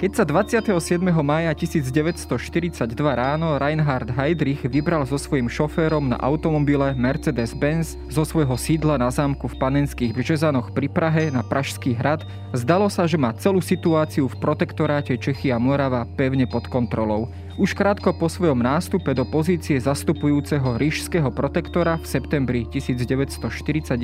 Keď sa 27. maja 1942 ráno Reinhard Heydrich vybral so svojím šoférom na automobile Mercedes-Benz zo svojho sídla na zámku v Panenských Březanoch pri Prahe na Pražský hrad, zdalo sa, že má celú situáciu v protektoráte Čechy a Morava pevne pod kontrolou. Už krátko po svojom nástupe do pozície zastupujúceho ríšského protektora v septembri 1941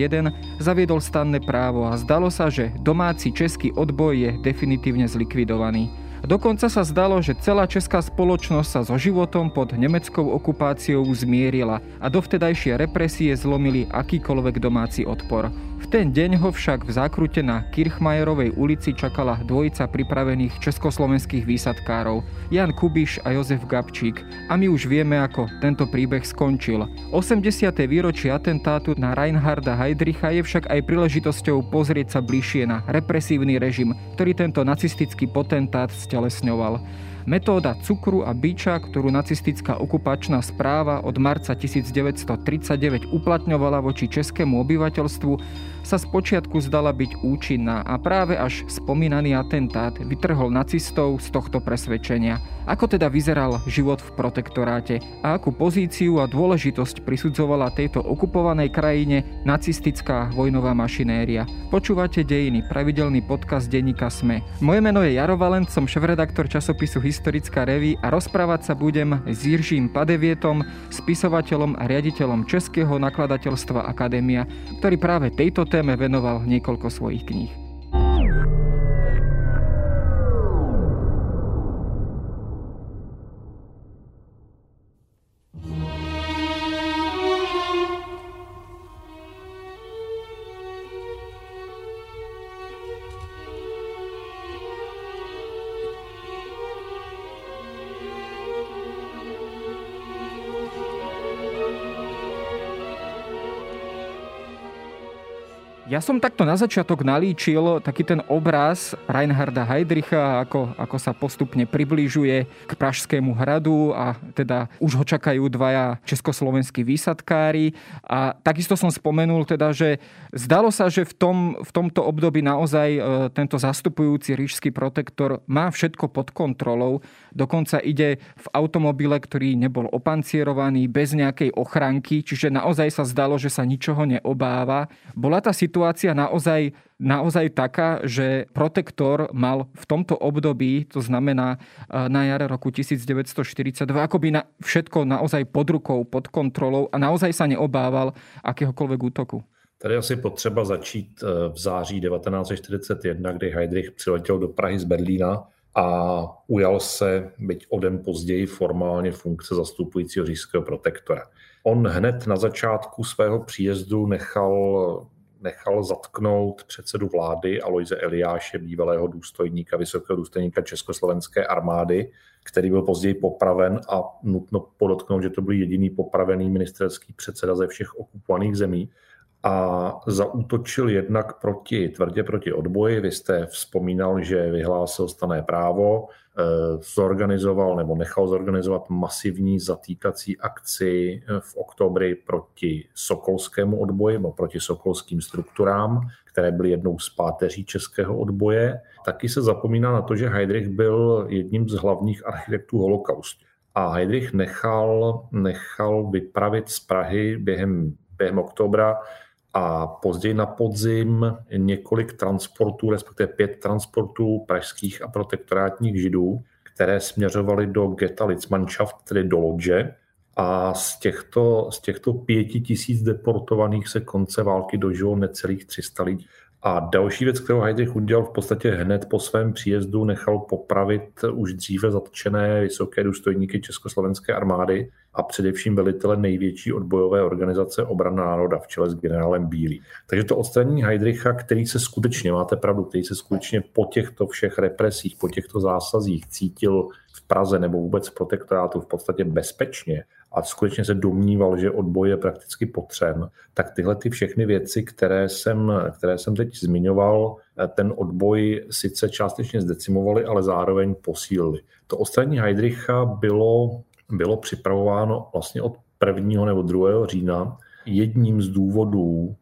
zaviedol stanné právo a zdalo sa, že domáci český odboj je definitívne zlikvidovaný. Dokonca sa zdalo, že celá česká spoločnosť sa so životom pod nemeckou okupáciou zmierila a dovtedajšie represie zlomili akýkoľvek domáci odpor. Ten deň ho však v zákrute na Kirchmajerovej ulici čakala dvojica pripravených československých výsadkárov, Jan Kubiš a Jozef Gabčík. A my už vieme, ako tento príbeh skončil. 80. výročie atentátu na Reinharda Heydricha je však aj príležitosťou pozrieť sa bližšie na represívny režim, ktorý tento nacistický potentát stelesňoval. Metóda cukru a biča, ktorú nacistická okupačná správa od marca 1939 uplatňovala voči českému obyvateľstvu, sa spočiatku zdala byť účinná a práve až spomínaný atentát vytrhol nacistov z tohto presvedčenia. Ako teda vyzeral život v protektoráte a akú pozíciu a dôležitosť prisudzovala tejto okupovanej krajine nacistická vojnová mašinéria. Počúvate Dejiny, pravidelný podcast denníka SME. Moje meno je Jaro Valent, som šéf-redaktor časopisu Historická reví a rozprávať sa budem s Jiržím Padevietom, spisovateľom a riaditeľom Českého nakladateľstva Akadémia, ktorý práve tejto téme venoval niekoľko svojich kníh. Ja som takto na začiatok nalíčil taký ten obraz Reinharda Heydricha, ako, ako sa postupne približuje k Pražskému hradu a teda už ho čakajú dvaja československí výsadkári. A takisto som spomenul teda, že zdalo sa, že v, tom, v tomto období naozaj e, tento zastupujúci ríšský protektor má všetko pod kontrolou. Dokonca ide v automobile, ktorý nebol opancierovaný, bez nejakej ochranky, čiže naozaj sa zdalo, že sa ničoho neobáva. Bola tá situácia situácia naozaj, naozaj taká, že protektor mal v tomto období, to znamená eh, na jare roku 1942, akoby na všetko naozaj pod rukou, pod kontrolou a naozaj sa neobával akéhokoľvek útoku. Tady asi potřeba začít eh, v září 1941, kdy Heydrich přiletěl do Prahy z Berlína a ujal se, byť o den později, formálně funkce zastupujícího říšského protektora. On hned na začátku svého příjezdu nechal nechal zatknout předsedu vlády Aloise Eliáše, bývalého důstojníka, vysokého důstojníka Československé armády, který byl později popraven a nutno podotknout, že to byl jediný popravený ministerský předseda ze všech okupovaných zemí a zaútočil jednak proti, tvrdě proti odboji. Vy jste vzpomínal, že vyhlásil stané právo, eh, zorganizoval nebo nechal zorganizovat masivní zatýkací akci eh, v oktobri proti sokolskému odboji nebo proti sokolským strukturám, které byly jednou z páteří českého odboje. Taky se zapomíná na to, že Heydrich byl jedním z hlavních architektů holokaustu. A Heydrich nechal, nechal vypravit z Prahy během, během oktobra a později na podzim několik transportů, respektive pět transportů pražských a protektorátních židů, které směřovaly do Geta Litzmannschaft, tedy do Lodže. A z těchto, z těchto pěti tisíc deportovaných se konce války dožilo necelých 300 lidí. A další věc, kterou Heydrich udělal v podstatě hned po svém příjezdu, nechal popravit už dříve zatčené vysoké důstojníky Československé armády a především velitele největší odbojové organizace obrana národa v čele s generálem Bílý. Takže to odstranění Heydricha, který se skutečně, máte pravdu, který se skutečně po těchto všech represích, po těchto zásazích cítil v Praze nebo vůbec v protektorátu v podstatě bezpečně a skutečně se domníval, že odboj je prakticky potřen, tak tyhle ty všechny věci, které jsem, které jsem teď zmiňoval, ten odboj sice částečně zdecimovali, ale zároveň posílili. To odstranění Heydricha bylo, bylo připravováno vlastně od 1. nebo 2. října. Jedním z důvodů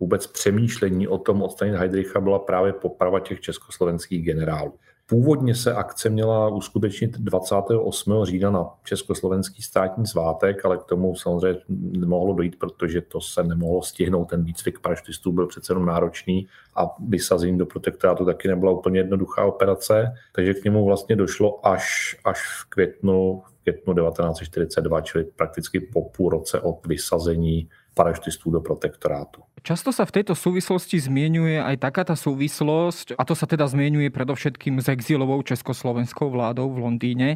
vůbec přemýšlení o tom odstranit Heydricha byla právě poprava těch československých generálů. Původně se akce měla uskutečnit 28. října na československý státní svátek, ale k tomu samozřejmě nemohlo dojít, protože to se nemohlo stihnout. Ten výcvik parašutistů byl přece jenom náročný a vysazení do protektorátu taky nebyla úplně jednoduchá operace, takže k němu vlastně došlo až, až v květnu, v květnu 1942, čili prakticky po půl roce od vysazení parašutistů do protektorátu. Často sa v tejto súvislosti zmienuje aj taká tá súvislosť, a to sa teda zmienuje predovšetkým s exilovou československou vládou v Londýne,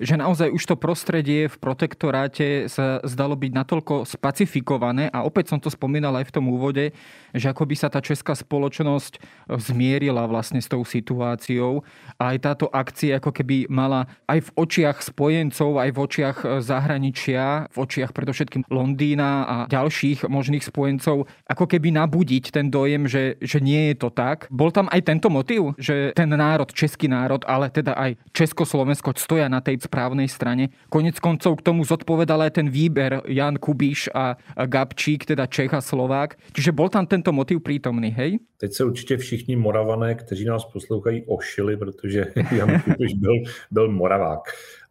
že naozaj už to prostredie v protektoráte sa zdalo byť natoľko spacifikované a opäť som to spomínal aj v tom úvode, že ako by sa tá česká spoločnosť zmierila vlastne s tou situáciou a aj táto akcia ako keby mala aj v očiach spojencov, aj v očiach zahraničia, v očiach predovšetkým Londýna a ďalších možných spojencov, ako keby nabudiť ten dojem, že, že nie je to tak. Bol tam aj tento motiv, že ten národ, český národ, ale teda aj Československo stoja na tej správnej strane. Konec koncov k tomu zodpovedal aj ten výber Jan Kubiš a Gabčík, teda Čech a Slovák. Čiže bol tam tento motiv prítomný, hej? Teď se určitě všichni moravané, kteří nás poslouchají, ošili, protože Jan Kubiš byl, byl moravák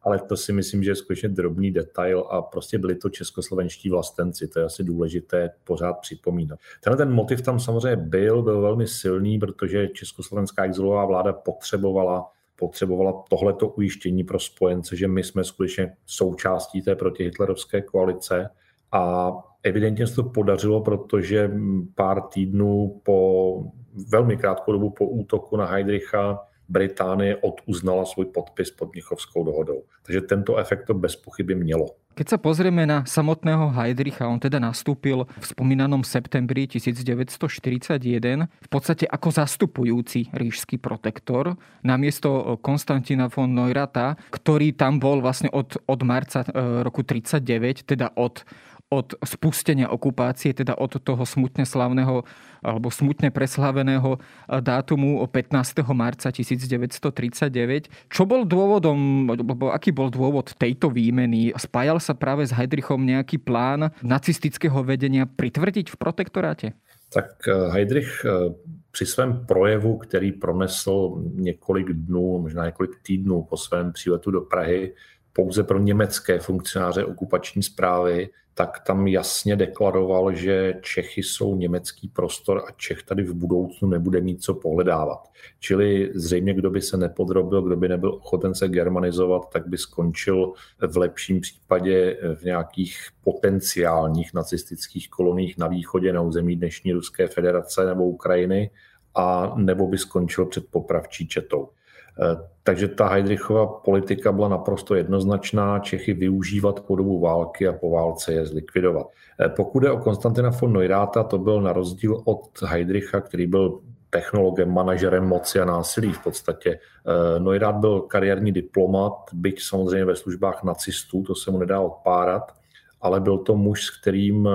ale to si myslím, že je skutečně drobný detail a prostě byli to českoslovenští vlastenci, to je asi důležité pořád připomínat. Tenhle ten motiv tam samozřejmě byl, byl velmi silný, protože československá exilová vláda potřebovala potřebovala tohleto ujištění pro spojence, že my jsme skutečně součástí té protihitlerovské koalice a evidentně se to podařilo, protože pár týdnů po velmi krátkou dobu po útoku na Heidricha Británie oduznala svůj podpis pod Mnichovskou dohodou. Takže tento efekt to bez pochyby mělo. Keď sa pozrieme na samotného Heidricha, on teda nastúpil v spomínanom septembri 1941 v podstate ako zastupujúci ríšský protektor namiesto Konstantina von Neurata, ktorý tam bol vlastne od, od marca e, roku 39, teda od od spustenia okupácie, teda od toho smutne slavného alebo smutne preslaveného dátumu 15. marca 1939. Čo bol dôvodom, alebo aký bol dôvod tejto výmeny? Spájal sa práve s Heidrichom nejaký plán nacistického vedenia pritvrdiť v protektoráte? Tak eh, Heidrich eh, při svém projevu, který pronesl několik dnů, možná několik týdnů po svém příletu do Prahy, pouze pro německé funkcionáře okupační zprávy, tak tam jasně deklaroval, že Čechy jsou německý prostor a Čech tady v budoucnu nebude mít co pohledávat. Čili zřejmě, kdo by se nepodrobil, kdo by nebyl ochoten se germanizovat, tak by skončil v lepším případě v nějakých potenciálních nacistických koloních na východě, na území dnešní Ruské federace nebo Ukrajiny, a nebo by skončil před popravčí četou. Eh, takže ta Heidrichova politika byla naprosto jednoznačná, Čechy využívat po dobu války a po válce je zlikvidovat. Eh, pokud je o Konstantina von Neurata, to byl na rozdíl od Heidricha, který byl technologem, manažerem moci a násilí v podstatě. Eh, Neurath byl kariérní diplomat, byť samozřejmě ve službách nacistů, to se mu nedá odpárat, ale byl to muž, s kterým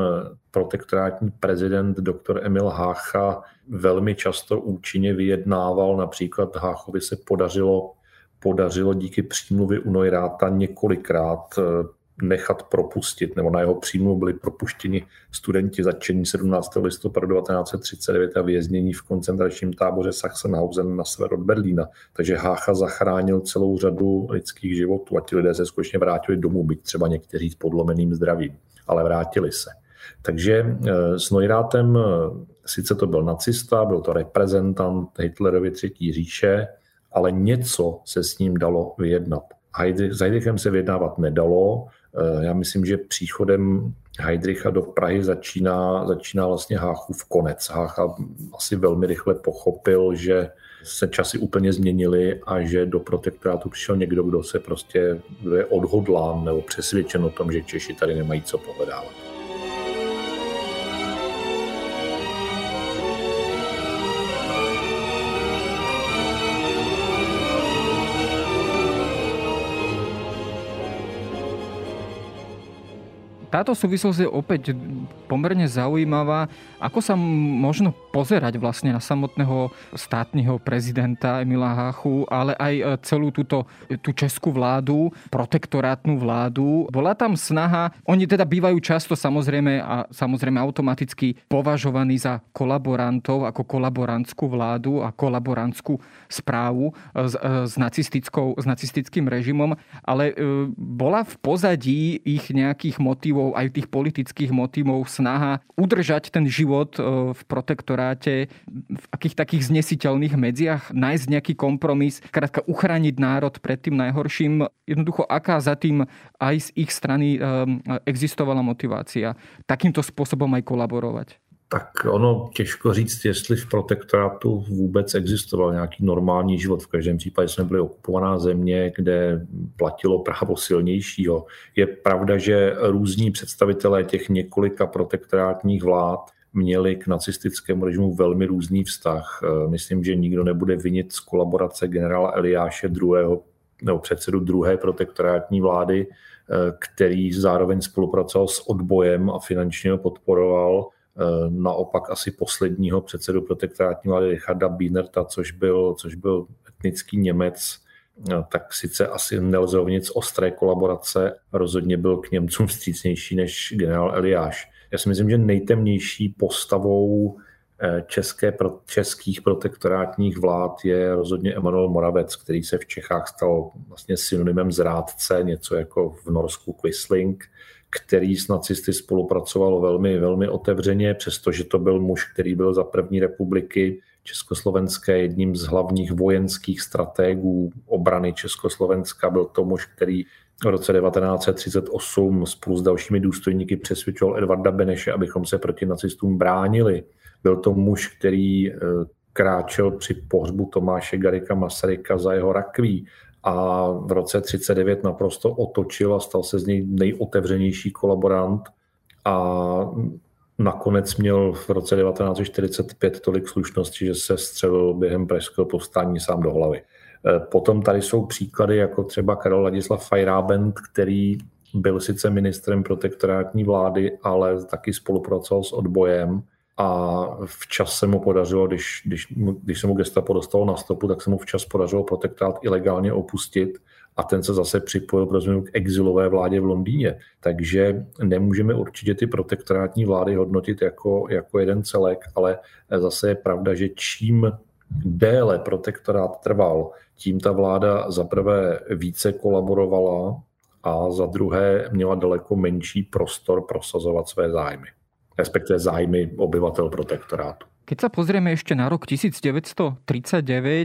protektorátní prezident dr. Emil Hácha velmi často účinně vyjednával. Například Háchovi se podařilo, podařilo díky přímluvy u Neurata několikrát eh, nechat propustit, nebo na jeho příjmu byli propuštěni studenti začení 17. listopadu 1939 a věznění v koncentračním táboře Sachsenhausen na sever od Berlína. Takže Hácha zachránil celou řadu lidských životů a ti lidé se skutečně vrátili domů, byť třeba někteří s podlomeným zdravím, ale vrátili se. Takže eh, s Neurátem eh, sice to byl nacista, byl to reprezentant Hitlerovy třetí říše, ale něco se s ním dalo vyjednat. S Heidrichem se vyjednávat nedalo. Eh, já myslím, že příchodem Heidricha do Prahy začíná, začíná vlastně Háchův konec. Hácha asi velmi rychle pochopil, že se časy úplně změnily a že do protektorátu přišel někdo, kdo se prostě je odhodlán nebo přesvědčen o tom, že Češi tady nemají co pohledávat. Táto súvislosť je opäť pomerne zaujímavá. Ako sa možno pozerať vlastne na samotného státneho prezidenta Emila Háchu, ale aj e, celú túto tú českú vládu, protektorátnu vládu. Bola tam snaha, oni teda bývajú často samozrejme a samozrejme automaticky považovaní za kolaborantov, ako kolaborantskú vládu a kolaborantskú správu s, s, nacistickou, s nacistickým režimom, ale bola v pozadí ich nejakých motivov, aj tých politických motivov snaha udržať ten život v protektoráte v akých takých znesiteľných medziach, nájsť nejaký kompromis, krátka uchrániť národ pred tým najhorším. Jednoducho, aká za tým aj z ich strany existovala motivácia takýmto spôsobom aj kolaborovať? Tak ono těžko říct, jestli v protektorátu vůbec existoval nějaký normální život. V každém případě jsme byli okupovaná země, kde platilo právo silnějšího. Je pravda, že různí představitelé těch několika protektorátních vlád měli k nacistickému režimu velmi různý vztah. Myslím, že nikdo nebude vinit z kolaborace generála Eliáše druhého nebo předsedu druhé protektorátní vlády, který zároveň spolupracoval s odbojem a finančně ho podporoval Eh, naopak asi posledního předsedu protektorátní vlády Richarda Bienerta, což byl, což byl etnický Němec, tak sice asi nelze z ostré kolaborace, rozhodně byl k Němcům vstřícnější než generál Eliáš. Já si myslím, že nejtemnější postavou eh, české, českých protektorátních vlád je rozhodně Emanuel Moravec, který se v Čechách stal vlastně synonymem zrádce, něco jako v Norsku Quisling, který s nacisty spolupracoval velmi, velmi otevřeně, přestože to byl muž, který byl za první republiky Československé jedním z hlavních vojenských strategů obrany Československa. Byl to muž, který v roce 1938 spolu s dalšími důstojníky přesvědčoval Edvarda Beneše, abychom se proti nacistům bránili. Byl to muž, který eh, kráčel při pohřbu Tomáše Garika Masaryka za jeho rakví a v roce 39 naprosto otočil a stal se z něj nejotevřenější kolaborant a nakonec měl v roce 1945 tolik slušnosti, že se střelil během pražského povstání sám do hlavy. E, potom tady jsou příklady jako třeba Karel Ladislav Fajrábent, který byl sice ministrem protektorátní vlády, ale taky spolupracoval s odbojem a včas se mu podařilo, když, když, když se mu gestapo dostalo na stopu, tak se mu včas podařilo protektát ilegálně opustit a ten se zase připojil pro k exilové vládě v Londýně. Takže nemůžeme určitě ty protektorátní vlády hodnotit jako, jako jeden celek, ale zase je pravda, že čím déle protektorát trval, tím ta vláda zaprvé více kolaborovala a za druhé měla daleko menší prostor prosazovat své zájmy respektive zájmy obyvatel protektorátu. Keď sa pozrieme ešte na rok 1939,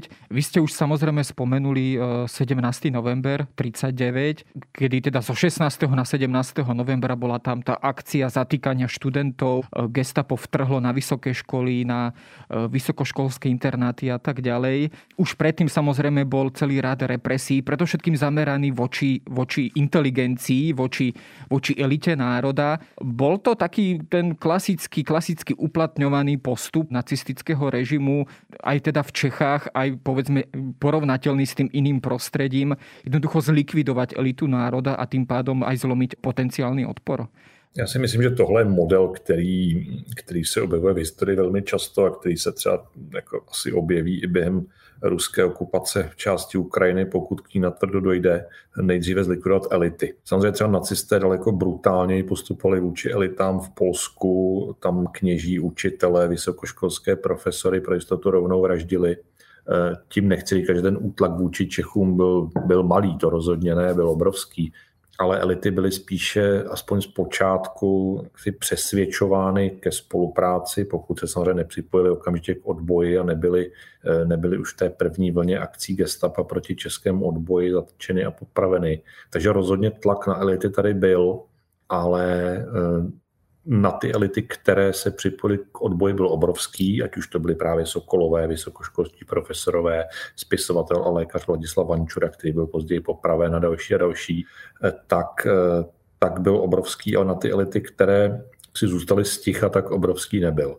vy ste už samozrejme spomenuli 17. E, november 39, kedy teda zo 16. na 17. novembra bola tam tá akcia zatýkania študentov, e, gestapo vtrhlo na vysoké školy, na e, vysokoškolské internáty a tak ďalej. Už predtým samozrejme bol celý rád represí, predovšetkým zameraný voči, voči inteligencii, voči, voči elite národa. Bol to taký ten klasický, klasicky uplatňovaný postup nacistického režimu, aj teda v Čechách, aj povedzme porovnateľný s tým iným prostredím, jednoducho zlikvidovať elitu národa a tým pádom aj zlomiť potenciálny odpor? Já si myslím, že tohle je model, který, který se objevuje v historii velmi často a který se třeba jako asi objeví i během ruské okupace v části Ukrajiny, pokud k ní natvrdo dojde, nejdříve zlikvidovat elity. Samozřejmě třeba nacisté daleko brutálněji postupovali vůči elitám v Polsku, tam kněží, učitelé, vysokoškolské profesory pro jistotu rovnou vraždili. Eh, tím nechci říkat, že ten útlak vůči Čechům byl, byl malý, to rozhodně ne, byl obrovský ale elity byly spíše, aspoň z počátku, si přesvědčovány ke spolupráci, pokud se samozřejmě nepřipojili okamžitě k odboji a nebyli, eh, nebyli už v té první vlně akcí gestapa proti českému odboji zatčeny a popraveny. Takže rozhodně tlak na elity tady byl, ale eh, na ty elity, které se připojily k odboji, byl obrovský, ať už to byly právě Sokolové, vysokoškolští profesorové, spisovatel a lékař Vladislav Vančura, který byl později popraven a další a další, eh, tak, eh, tak byl obrovský, ale na ty elity, které si zůstaly sticha, tak obrovský nebyl.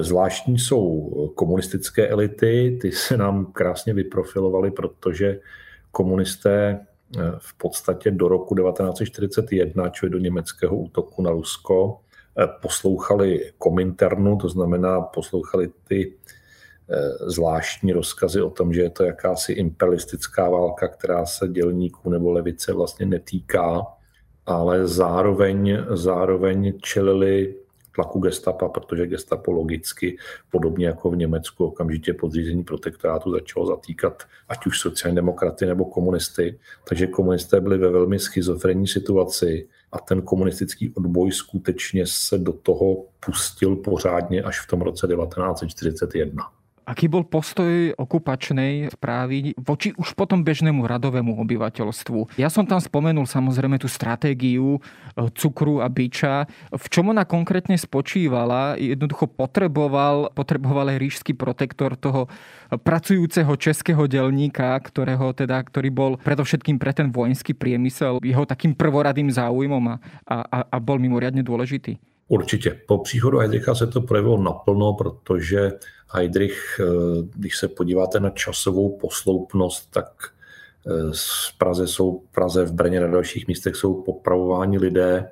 Zvláštní jsou komunistické elity, ty se nám krásně vyprofilovaly, protože komunisté eh, v podstatě do roku 1941, čili do německého útoku na Rusko, poslouchali kominternu, to znamená poslouchali ty zvláštní rozkazy o tom, že je to jakási imperialistická válka, která se dělníků nebo levice vlastně netýká, ale zároveň, zároveň čelili tlaku gestapa, protože gestapo logicky, podobně jako v Německu, okamžitě podřízení protektorátu začalo zatýkat ať už sociální demokraty nebo komunisty. Takže komunisté byli ve velmi schizofrenní situaci a ten komunistický odboj skutečně se do toho pustil pořádně až v tom roce 1941. Aký bol postoj okupačnej správy voči už potom bežnému radovému obyvateľstvu? Ja som tam spomenul samozrejme tú stratégiu e, cukru a byča. V čom ona konkrétne spočívala? Jednoducho potreboval, potreboval aj ríšský protektor toho pracujúceho českého delníka, ktorého teda, ktorý bol predovšetkým pre ten vojenský priemysel jeho takým prvoradým záujmom a, a, a bol mimoriadne dôležitý. Určitě. Po příchodu Heidricha se to projevilo naplno, protože Heidrich, eh, když se podíváte na časovou posloupnost, tak eh, v Praze jsou Praze, v Brně na dalších místech jsou popravováni lidé,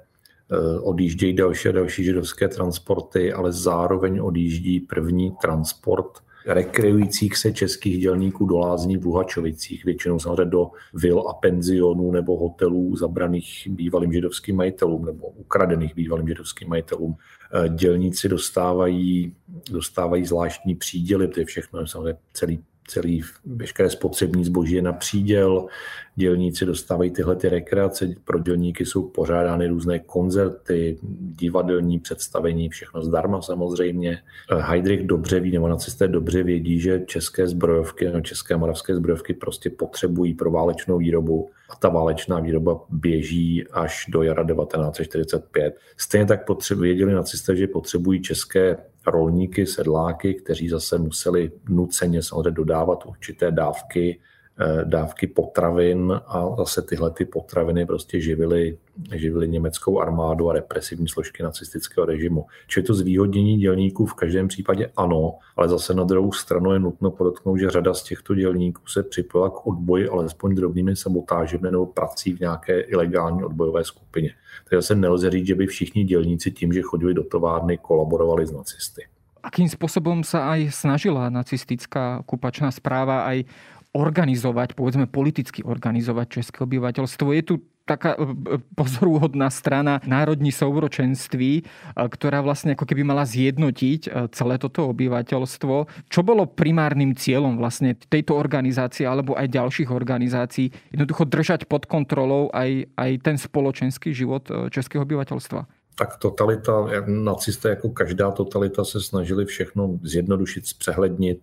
eh, odjíždějí další a další židovské transporty, ale zároveň odjíždí první transport rekreujících se českých dělníků do lázní v Luhačovicích, většinou samozřejmě do vil a penzionů nebo hotelů zabraných bývalým židovským majitelům nebo ukradených bývalým židovským majitelům. Eh, dělníci dostávají, dostávají zvláštní příděly, to je všechno samozřejmě celý celý veškeré spotřební zboží je na příděl, dělníci dostávají tyhle ty rekreace, pro dělníky jsou pořádány různé koncerty, divadelní představení, všechno zdarma samozřejmě. Heidrich dobře ví, nebo nacisté dobře vědí, že české zbrojovky, nebo české moravské zbrojovky prostě potřebují pro válečnou výrobu a ta válečná výroba běží až do jara 1945. Stejně tak věděli nacisté, že potřebují české rolníky, sedláky, kteří zase museli nuceně samozřejmě dodávat určité dávky dávky potravin a zase tyhle ty potraviny prostě živily, živily německou armádu a represivní složky nacistického režimu. Čili to zvýhodnění dělníků v každém případě ano, ale zase na druhou stranu je nutno podotknout, že řada z těchto dělníků se připojila k odboji alespoň drobnými sabotážemi nebo prací v nějaké ilegální odbojové skupině. Takže se nelze říct, že by všichni dělníci tím, že chodili do továrny, kolaborovali s nacisty akým spôsobom sa aj snažila nacistická okupačná správa aj organizovať, povedzme politicky organizovať české obyvateľstvo. Je tu taká e, e, pozorúhodná strana národní souročenství, e, ktorá vlastne ako keby mala zjednotiť celé toto obyvateľstvo. Čo bolo primárnym cieľom vlastne tejto organizácie alebo aj ďalších organizácií? Jednoducho držať pod kontrolou aj, aj ten spoločenský život českého obyvateľstva? tak totalita, nacisté jako každá totalita se snažili všechno zjednodušit, zpřehlednit,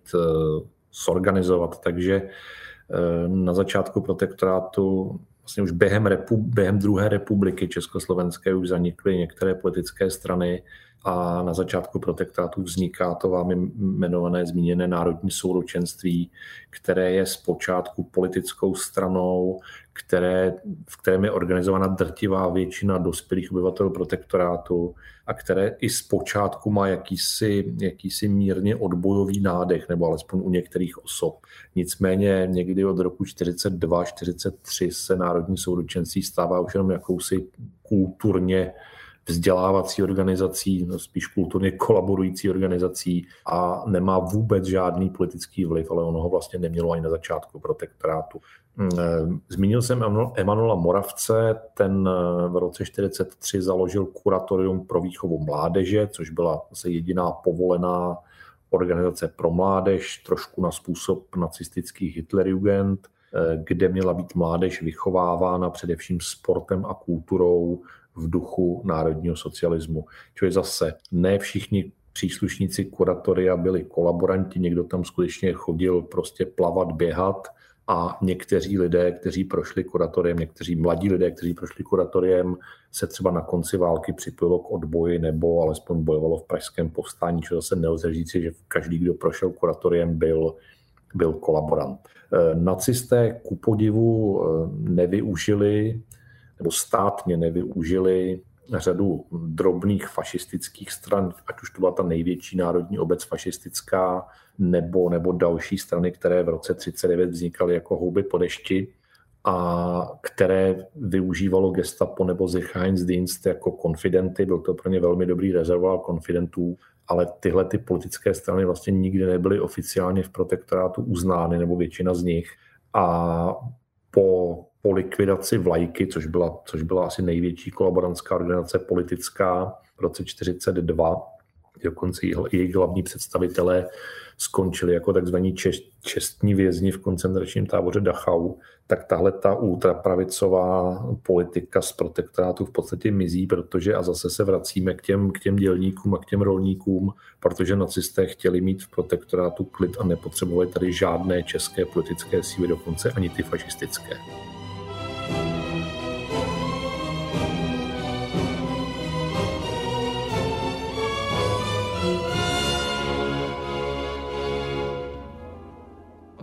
zorganizovat. Takže eh, na začátku protektorátu vlastně už během, repu, během druhé republiky Československé už zanikly některé politické strany a na začátku protektorátu vzniká to vámi jmenované zmíněné národní souručenství, které je zpočátku politickou stranou, které, v kterém je organizována drtivá většina dospělých obyvatel protektorátu a které i zpočátku má jakýsi, jakýsi mírně odbojový nádech, nebo alespoň u některých osob. Nicméně někdy od roku 42-43 se Národní souručenství stává už jenom jakousi kulturně vzdělávací organizací, no spíš kulturně kolaborující organizací a nemá vůbec žádný politický vliv, ale ono ho vlastně nemělo ani na začátku protektorátu. Eh, zmínil jsem Emanuela Moravce, ten eh, v roce 1943 založil kuratorium pro výchovu mládeže, což byla zase jediná povolená organizace pro mládež, trošku na způsob nacistický Hitlerjugend, eh, kde měla být mládež vychovávána především sportem a kulturou v duchu národního socialismu. Čili zase ne všichni příslušníci kuratoria byli kolaboranti, někdo tam skutečně chodil prostě plavat, běhat a někteří lidé, kteří prošli kuratoriem, někteří mladí lidé, kteří prošli kuratoriem, se třeba na konci války připojilo k odboji nebo alespoň bojovalo v pražském povstání, čili zase nelze říct, že každý, kdo prošel kuratoriem, byl, byl kolaborant. E, nacisté ku podivu e, nevyužili nebo státně nevyužili řadu drobných fašistických stran, ať už to byla ta největší národní obec fašistická, nebo, nebo další strany, které v roce 39 vznikaly jako houby po dešti. a které využívalo gestapo nebo Sicherheitsdienst jako konfidenty. Byl to pro ně velmi dobrý rezervoár konfidentů, ale tyhle ty politické strany vlastně nikdy nebyly oficiálně v protektorátu uznány, nebo většina z nich. A po, po likvidaci vlajky, což byla, což byla asi největší kolaborantská organizace politická v roce 1942, dokonce jejich hlavní představitelé skončili jako takzvaní čestní vězni v koncentračním táboře Dachau, tak tahle ta ultrapravicová politika z protektorátu v podstatě mizí, protože a zase se vracíme k těm, k těm dělníkům a k těm rolníkům, protože nacisté chtěli mít v protektorátu klid a nepotřebovali tady žádné české politické síly, dokonce ani ty fašistické.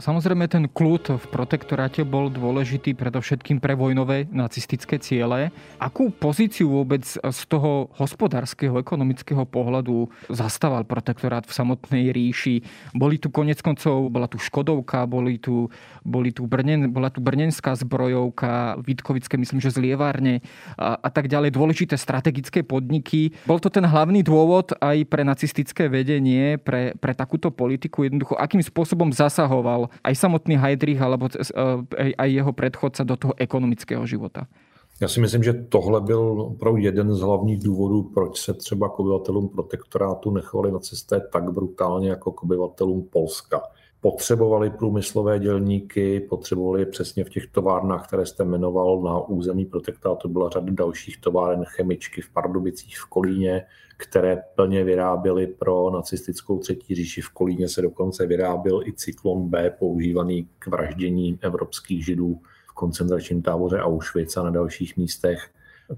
Samozrejme ten kľud v protektoráte bol dôležitý predovšetkým pre vojnové nacistické ciele. Akú pozíciu vôbec z toho hospodárskeho, ekonomického pohľadu zastával protektorát v samotnej ríši? Boli tu konec koncov, bola tu Škodovka, boli tu, boli tu Brnen, bola tu Brnenská zbrojovka, Vitkovické, myslím, že zlievárne a, a tak ďalej, dôležité strategické podniky. Bol to ten hlavný dôvod aj pre nacistické vedenie, pre, pre takúto politiku, jednoducho, akým spôsobom zasahoval aj samotný Heydrich alebo eh, aj jeho predchodca do toho ekonomického života. Já si myslím, že tohle byl opravdu jeden z hlavních důvodů, proč se třeba k obyvatelům protektorátu nechovali nacisté tak brutálně jako k obyvatelům Polska. Potřebovali průmyslové dělníky, potřebovali přesně v těch továrnách, které jste jmenoval na území protektorátu. Byla řada dalších továren, chemičky v Pardubicích, v Kolíně, které plně vyráběly pro nacistickou třetí říši. V Kolíně se dokonce vyráběl i cyklon B, používaný k vraždění evropských židů v koncentračním táboře Auschwitz a na dalších místech.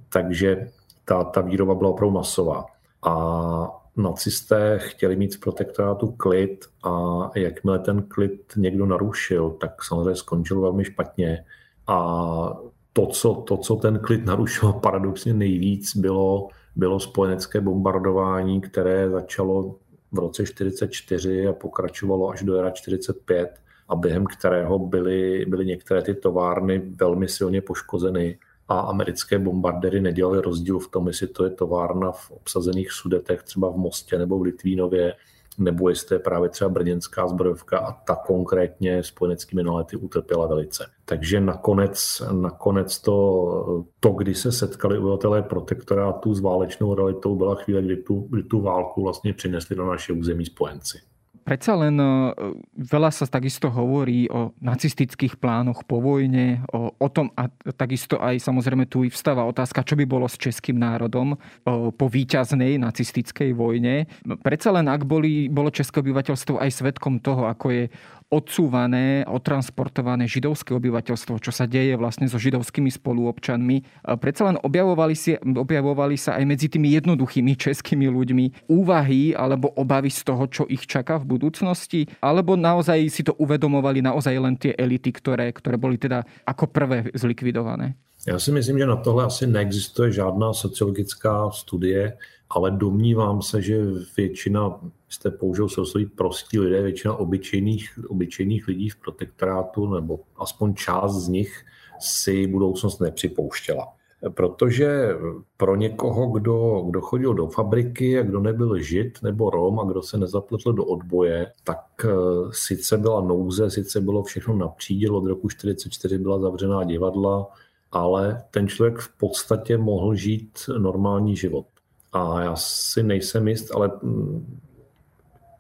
Takže ta, ta výroba byla opravdu masová. A nacisté chtěli mít v protektorátu klid a jakmile ten klid někdo narušil, tak samozřejmě skončil velmi špatně. A to, co, to, co ten klid narušilo paradoxně nejvíc, bylo bylo spojenecké bombardování, které začalo v roce 44 a pokračovalo až do jara 45 a během kterého byly, byly některé ty továrny velmi silně poškozeny a americké bombardéry nedělali rozdíl v tom, jestli to je továrna v obsazených sudetech, třeba v Mostě nebo v Litvínově, nebo jestli to je právě třeba brněnská zbrojovka a ta konkrétně spojeneckými nalety utrpěla velice. Takže nakonec, nakonec to, to, kdy se setkali obyvatelé protektorátu s válečnou realitou, byla chvíle, kdy tu, kdy tu válku vlastně přinesli do naše území spojenci. Predsa len e, veľa sa takisto hovorí o nacistických plánoch po vojne, o, o tom a takisto aj samozrejme tu vstáva otázka, čo by bolo s českým národom o, po výťaznej nacistickej vojne. Predsa len ak boli, bolo české obyvateľstvo aj svetkom toho, ako je odsúvané, otransportované židovské obyvateľstvo, čo sa deje vlastne so židovskými spoluobčanmi. Predsa len objavovali, si, objavovali sa aj medzi tými jednoduchými českými ľuďmi úvahy alebo obavy z toho, čo ich čaká v budúcnosti, alebo naozaj si to uvedomovali naozaj len tie elity, ktoré, ktoré boli teda ako prvé zlikvidované? Já si myslím, že na tohle asi neexistuje žádná sociologická studie, ale domnívám se, že většina, jste použil sloví prostí lidé, většina obyčejných, obyčejných lidí v protektorátu, nebo aspoň část z nich si budoucnost nepřipouštěla. Protože pro někoho, kdo, kdo chodil do fabriky a kdo nebyl žid nebo rom a kdo se nezapletl do odboje, tak eh, sice byla nouze, sice bylo všechno na od roku 1944 byla zavřená divadla, ale ten člověk v podstatě mohl žít normální život. A já si nejsem jist, ale mm,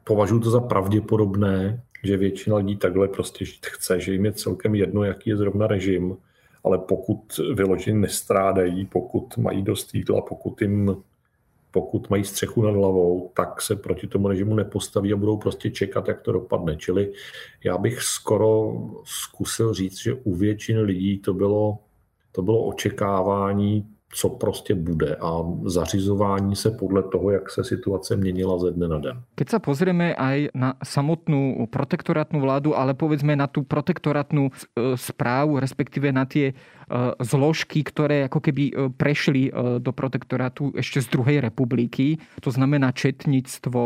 považuji to za pravděpodobné, že většina lidí takhle prostě žít chce, že jim je celkem jedno, jaký je zrovna režim, ale pokud vyloženě nestrádají, pokud mají dost jídla, pokud jim pokud mají střechu nad hlavou, tak se proti tomu režimu nepostaví a budou prostě čekat, jak to dopadne. Čili já bych skoro zkusil říct, že u většiny lidí to bylo, to bylo očekávání co prostě bude a zařizování se podle toho, jak se situace měnila ze dne na den. Keď sa pozrieme aj na samotnú protektorátnu vládu, ale povedzme na tú protektorátnu e, správu, respektíve na tie zložky, ktoré ako keby prešli do protektorátu ešte z druhej republiky. To znamená četníctvo,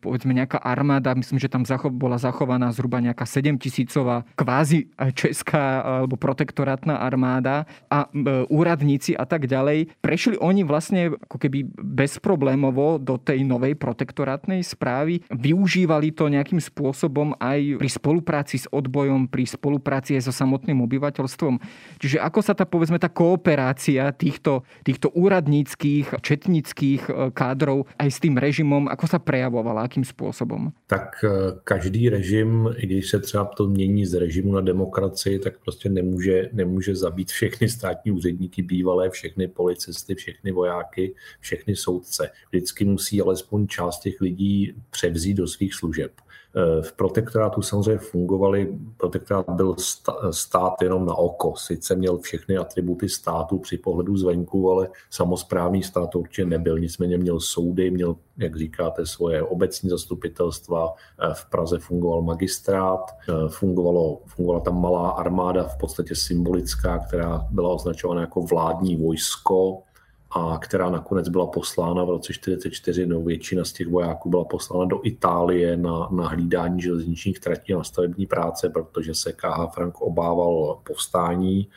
povedzme nejaká armáda, myslím, že tam bola zachovaná zhruba nejaká 7 tisícová kvázi česká alebo protektorátna armáda a úradníci a tak ďalej. Prešli oni vlastne ako keby bezproblémovo do tej novej protektorátnej správy. Využívali to nejakým spôsobom aj pri spolupráci s odbojom, pri spolupráci aj so samotným obyvateľstvom. Čiže ako sa tá, povedzme, tá kooperácia týchto, týchto úradníckých, četnických e, kádrov aj s tým režimom, ako sa prejavovala, akým spôsobom? Tak e, každý režim, i když se třeba to mění z režimu na demokracii, tak prostě nemůže, nemůže zabít všechny státní úředníky bývalé, všechny policisty, všechny vojáky, všechny soudce. Vždycky musí alespoň část těch lidí převzít do svých služeb. Eh, v protektorátu samozřejmě fungovali, protektorát byl stát jenom na oko, sice měl všechny atributy státu při pohledu zvenku, ale samozprávný stát určitě nebyl, nicméně měl soudy, měl, jak říkáte, svoje obecní zastupitelstva, eh, v Praze fungoval magistrát, eh, fungovalo, fungovala tam malá armáda, v podstatě symbolická, která byla označována jako vládní vojsko, a která nakonec byla poslána v roce 1944, no většina z těch vojáků byla poslána do Itálie na, na hlídání železničních tratí na stavební práce, protože se KH Frank obával povstání,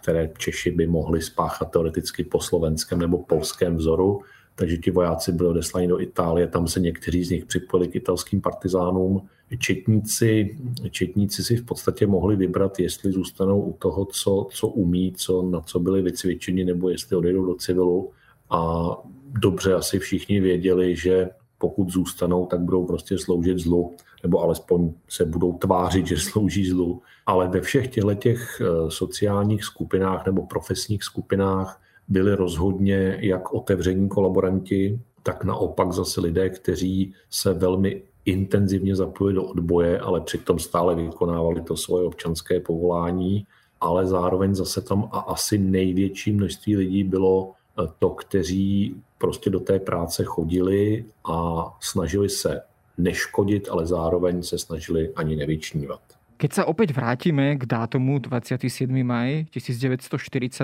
které Češi by mohli spáchat teoreticky po slovenském nebo polském vzoru. Takže ti vojáci byli odesláni do Itálie, tam se někteří z nich připojili k italským partizánům četníci, četníci si v podstatě mohli vybrat, jestli zůstanou u toho, co, co umí, co, na co byli vycvičeni, nebo jestli odejdou do civilu. A dobře asi všichni věděli, že pokud zůstanou, tak budou prostě sloužit zlu, nebo alespoň se budou tvářit, že slouží zlu. Ale ve všech těchto těch eh, sociálních skupinách nebo profesních skupinách byli rozhodně jak otevření kolaboranti, tak naopak zase lidé, kteří se velmi intenzivně zapojili do odboje, ale přitom stále vykonávali to svoje občanské povolání, ale zároveň zase tam a asi největší množství lidí bylo eh, to, kteří prostě do té práce chodili a snažili se neškodit, ale zároveň se snažili ani nevyčnívat. Keď sa opäť vrátime k dátumu 27. maj 1942,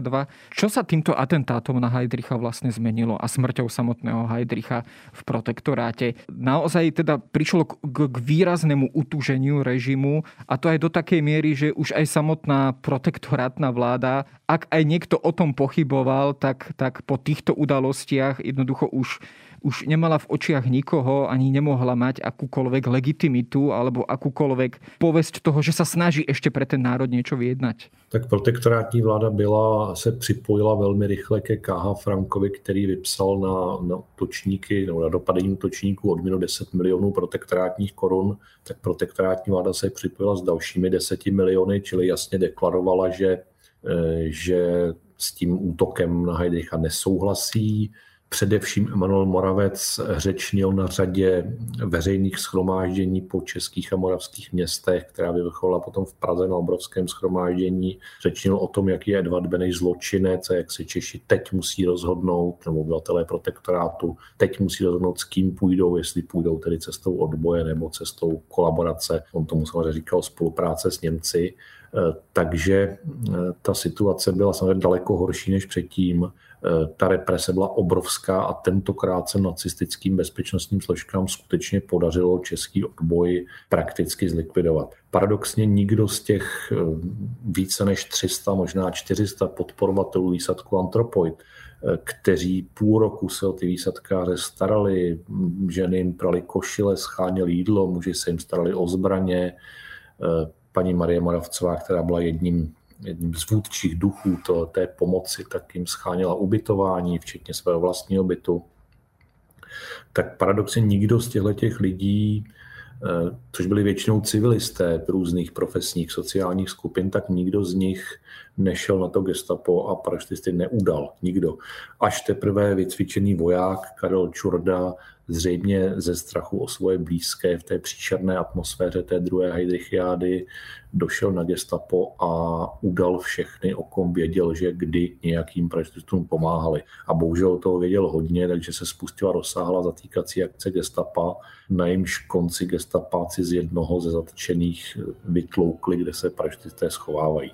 čo sa týmto atentátom na Heidricha vlastne zmenilo a smrťou samotného Heidricha v protektoráte? Naozaj teda prišlo k, k výraznému utúženiu režimu a to aj do takej miery, že už aj samotná protektorátna vláda, ak aj niekto o tom pochyboval, tak, tak po týchto udalostiach jednoducho už už nemala v očiach nikoho, ani nemohla mať akúkoľvek legitimitu alebo akúkoľvek povesť toho, že sa snaží ešte pre ten národ niečo vyjednať. Tak protektorátní vláda byla, se připojila velmi rychle ke KH Frankovi, který vypsal na, na točníky, nebo na dopadení točníků odměnu 10 milionů protektorátních korun, tak protektorátní vláda se připojila s dalšími 10 miliony, čili jasně deklarovala, že, eh, že s tím útokem na Heidricha nesouhlasí, Především Emanuel Moravec řečnil na řadě veřejných schromáždění po českých a moravských městech, která vyvrcholila potom v Praze na obrovském schromáždění. Řečnil o tom, jaký je Edvard Beneš zločinec a jak se Češi teď musí rozhodnout, nebo obyvatelé protektorátu, teď musí rozhodnout, s kým půjdou, jestli půjdou tedy cestou odboje nebo cestou kolaborace. On tomu samozřejmě říkal spolupráce s Němci. Takže ta situace byla samozřejmě daleko horší než předtím. Eh, ta represe byla obrovská a tentokrát se nacistickým bezpečnostním složkám skutečně podařilo český odboj prakticky zlikvidovat. Paradoxně nikdo z těch eh, více než 300, možná 400 podporovatelů výsadku Antropoid, eh, kteří půl roku se o ty výsadkáře starali, ženy jim prali košile, scháněli jídlo, muži se jim starali o zbraně, paní Marie Moravcová, která byla jedním jedním z vůdčích duchů to, té pomoci, tak jim scháněla ubytování, včetně svého vlastního bytu. Tak paradoxně nikdo z těchto těch lidí, eh, což byli většinou civilisté různých profesních sociálních skupin, tak nikdo z nich nešel na to gestapo a parašutisty neudal. Nikdo. Až teprve vycvičený voják Karel Čurda zřejmě ze strachu o svoje blízké v té příšerné atmosféře té druhé Heidrichiády došel na gestapo a udal všechny, o kom věděl, že kdy nějakým pražitům pomáhali. A bohužel toho věděl hodně, takže se spustila rozsáhlá zatýkací akce gestapa, na jejímž konci gestapáci z jednoho ze zatčených vytloukli, kde se pražitisté schovávají.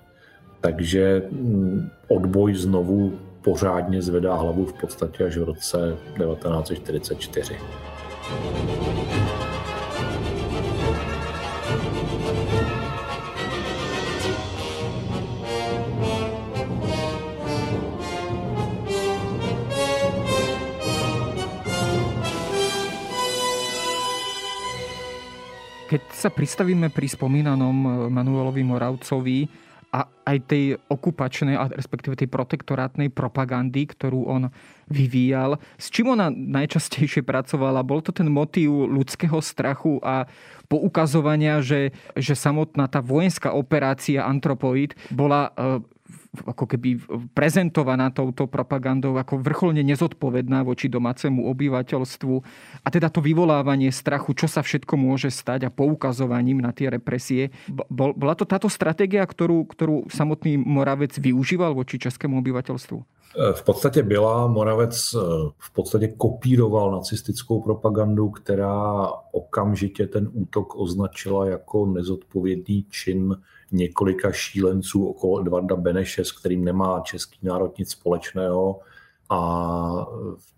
takže mm, odboj znovu pořádně zvedá hlavu v podstatě až v roce 1944. Keď sa pristavíme pri spomínanom Manuelovi Moravcovi a aj tej okupačnej, respektíve tej protektorátnej propagandy, ktorú on vyvíjal, s čím ona najčastejšie pracovala? Bol to ten motív ľudského strachu a poukazovania, že, že samotná tá vojenská operácia Antropoid bola eh, ako keby prezentovaná touto propagandou ako vrcholne nezodpovedná voči domácemu obyvateľstvu a teda to vyvolávanie strachu, čo sa všetko môže stať a poukazovaním na tie represie. Bola to táto stratégia, ktorú, ktorú samotný Moravec využíval voči českému obyvateľstvu? E, v podstatě byla, Moravec e, v podstatě kopíroval nacistickou propagandu, která okamžitě ten útok označila jako nezodpovědný čin několika šílenců okolo Edvarda Beneše, s kterým nemá český národ nic společného. A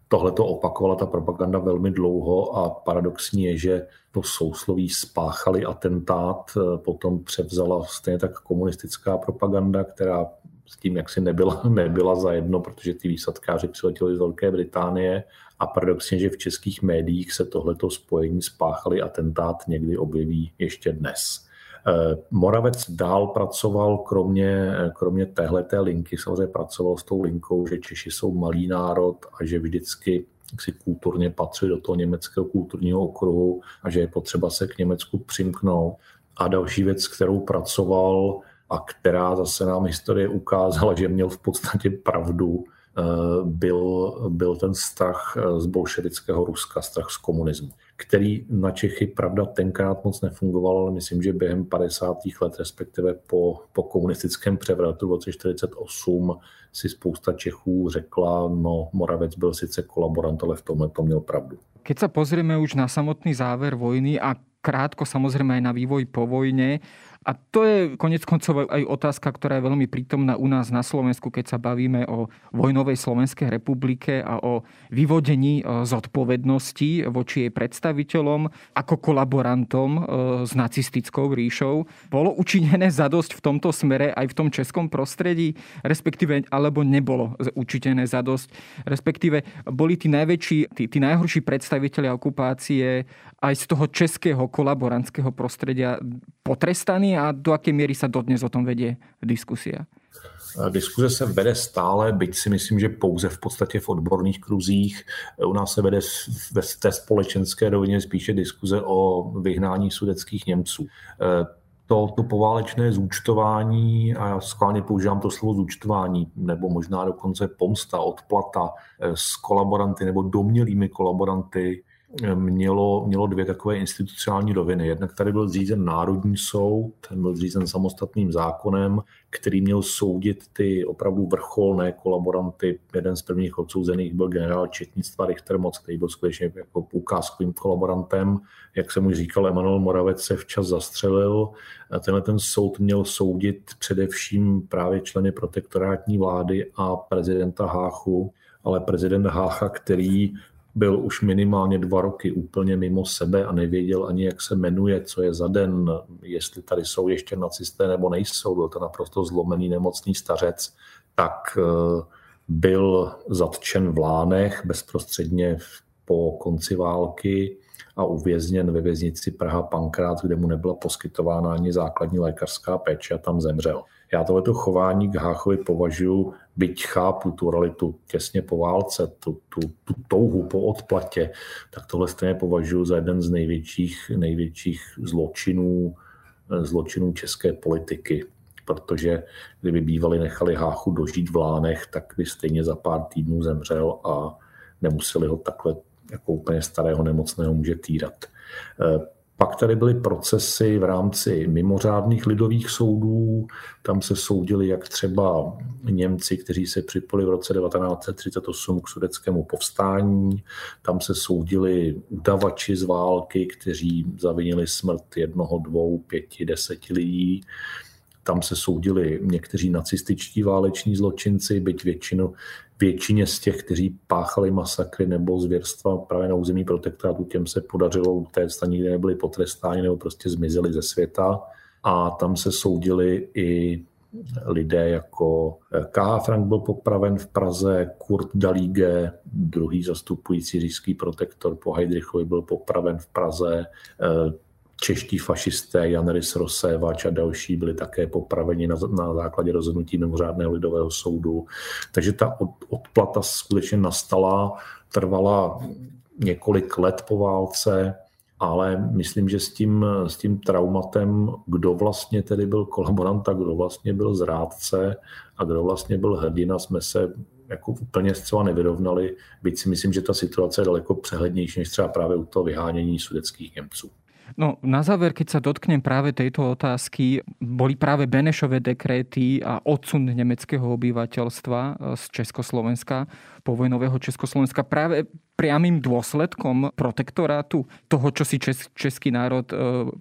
tohle to opakovala ta propaganda velmi dlouho a paradoxní je, že to sousloví spáchali atentát, potom převzala stejně tak komunistická propaganda, která s tím jaksi nebyla, nebyla zajedno, protože ty výsadkáři přiletěli z Velké Británie a paradoxně, že v českých médiích se tohleto spojení spáchali atentát někdy objeví ještě dnes. Eh, Moravec dál pracoval, kromě, kromě téhleté linky, samozřejmě pracoval s tou linkou, že Češi jsou malý národ a že vždycky si kulturně patří do toho německého kulturního okruhu a že je potřeba se k Německu přimknout. A další věc, kterou pracoval a která zase nám historie ukázala, že měl v podstatě pravdu, eh, byl, byl ten strach eh, z bolševického Ruska, strach z komunismu který na Čechy, pravda, tenkrát moc nefungoval, ale myslím, že během 50. let, respektive po, po komunistickém převratu v roce 1948, si spousta Čechů řekla, no Moravec byl sice kolaborant, ale v tomhle to měl pravdu. Keď sa pozrieme už na samotný záver vojny a krátko samozrejme aj na vývoj po vojne, a to je konec koncov aj otázka, ktorá je veľmi prítomná u nás na Slovensku, keď sa bavíme o vojnovej Slovenskej republike a o vyvodení e, zodpovednosti voči jej predstaviteľom ako kolaborantom e, s nacistickou ríšou. Bolo učinené zadosť v tomto smere aj v tom českom prostredí, respektíve alebo nebolo učinené zadosť, respektíve boli tí najväčší, tí, tí najhorší predstaviteľi okupácie aj z toho českého kolaborantského prostredia potrestaní a do jaké míry se dodnes o tom vedě diskusia? Diskuze se vede stále, byť si myslím, že pouze v podstatě v odborných kruzích. U nás se vede ve té společenské rovině spíše diskuze o vyhnání sudeckých Němců. To, to poválečné zúčtování, a já schválně používám to slovo zúčtování, nebo možná dokonce pomsta, odplata s kolaboranty nebo domělými kolaboranty, mělo, mělo dvě takové institucionální roviny. Jednak tady byl zřízen Národní soud, ten byl zřízen samostatným zákonem, který měl soudit ty opravdu vrcholné kolaboranty. Jeden z prvních odsouzených byl generál Četnictva Richter Moc, který byl skutečně jako ukázkovým kolaborantem. Jak jsem už říkal, Emanuel Moravec se včas zastřelil. Tenhle ten soud měl soudit především právě členy protektorátní vlády a prezidenta Háchu, ale prezident Hácha, který byl už minimálně dva roky úplně mimo sebe a nevěděl ani, jak se jmenuje, co je za den, jestli tady jsou ještě nacisté nebo nejsou. Byl to naprosto zlomený nemocný stařec, tak eh, byl zatčen v Lánech bezprostředně po konci války a uvězněn ve věznici Praha Pankrát, kde mu nebyla poskytována ani základní lékařská péče a tam zemřel. Já tohleto chování k Háchovi považuji, byť chápu tu realitu těsně po válce, tu, tu, tu touhu po odplatě, tak tohle stejně považuji za jeden z největších, největších zločinů, zločinů české politiky protože kdyby bývali nechali Háchu dožít v Lánech, tak by stejně za pár týdnů zemřel a nemuseli ho takhle jako úplně starého nemocného může týrat. Pak tady byly procesy v rámci mimořádných lidových soudů. Tam se soudili jak třeba Němci, kteří se připojili v roce 1938 k sudeckému povstání. Tam se soudili udavači z války, kteří zavinili smrt jednoho, dvou, pěti, deseti lidí. Tam se soudili někteří nacističtí váleční zločinci, byť většinu, většině z těch, kteří páchali masakry nebo zvěrstva právě na území protektorátu, těm se podařilo utéct a nikdy nebyli potrestáni nebo prostě zmizeli ze světa. A tam se soudili i lidé jako K. Frank byl popraven v Praze, Kurt Dalige, druhý zastupující říšský protektor po Heidrichovi byl popraven v Praze, čeští fašisté Jan Rys Rosévač a další byli také popraveni na, na základě rozhodnutí mimořádného lidového soudu. Takže ta od, odplata skutečně nastala, trvala několik let po válce, ale myslím, že s tím, s tím traumatem, kdo vlastně tedy byl kolaborant a kdo vlastně byl zrádce a kdo vlastně byl hrdina, jsme se jako úplně zcela nevyrovnali, byť si myslím, že ta situace je daleko přehlednější než třeba právě u toho vyhánění sudeckých Němců. No na záver, keď sa dotknem práve tejto otázky, boli práve Benešové dekréty a odsun nemeckého obyvateľstva e, z Československa, povojnového Československa práve priamým dôsledkom protektorátu toho, čo si čes, český národ e,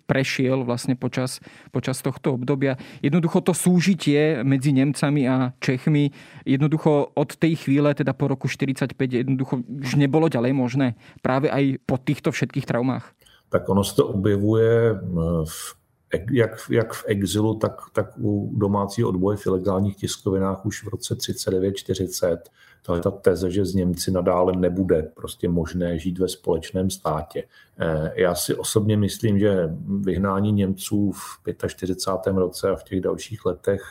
prešiel vlastne počas, počas tohto obdobia. Jednoducho to súžitie medzi Nemcami a Čechmi, jednoducho od tej chvíle, teda po roku 45, jednoducho už nebolo ďalej možné. Práve aj po týchto všetkých traumách tak ono se to objevuje v, jak, jak v exilu, tak, tak u domácího odboje v ilegálních tiskovinách už v roce 39-40. To je ta teze, že z Němci nadále nebude prostě možné žít ve společném státě. Eh, já si osobně myslím, že vyhnání Němců v 45. roce a v těch dalších letech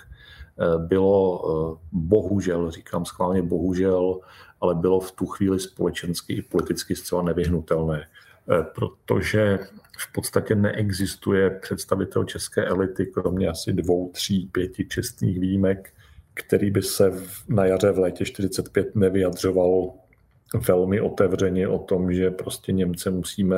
eh, bylo eh, bohužel, říkám schválně bohužel, ale bylo v tu chvíli společensky i politicky zcela nevyhnutelné. Eh, protože v podstatě neexistuje představitel české elity, kromě asi dvou, tří, pěti čestných výjimek, který by se na jaře v létě 45 nevyjadřoval velmi otevřeně o tom, že prostě Němce musíme,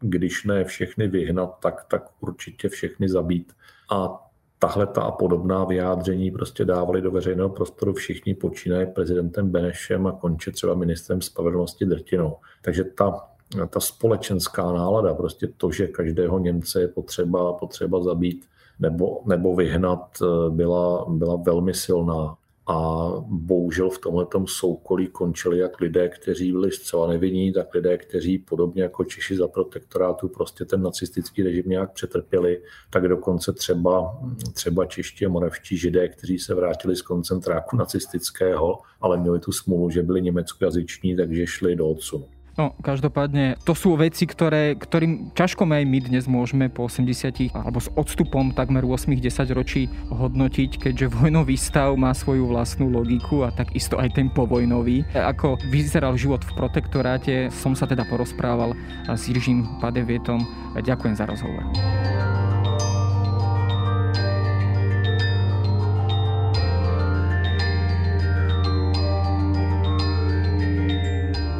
když ne všechny vyhnat, tak, tak určitě všechny zabít. A tahle ta a podobná vyjádření prostě dávali do veřejného prostoru všichni, počínaje prezidentem Benešem a konče třeba ministrem spravedlnosti Drtinou. Takže ta ta společenská nálada, prostě to, že každého Němce je potřeba, potřeba zabít nebo, nebo vyhnat, eh, byla, byla velmi silná. A bohužel v tomhle soukolí končili jak lidé, kteří byli zcela nevinní, tak lidé, kteří podobně jako Češi za protektorátu prostě ten nacistický režim nějak přetrpěli, tak dokonce třeba, třeba čeští a moravští židé, kteří se vrátili z koncentráku nacistického, ale měli tu smůlu, že byli německojazyční, takže šli do odsunu. No, každopádne, to sú veci, ktoré, ktorým ťažko aj my dnes môžeme po 80 alebo s odstupom takmer 8-10 ročí hodnotiť, keďže vojnový stav má svoju vlastnú logiku a takisto aj ten povojnový. Ako vyzeral život v protektoráte, som sa teda porozprával s Jiržím Padevietom. Ďakujem za rozhovor.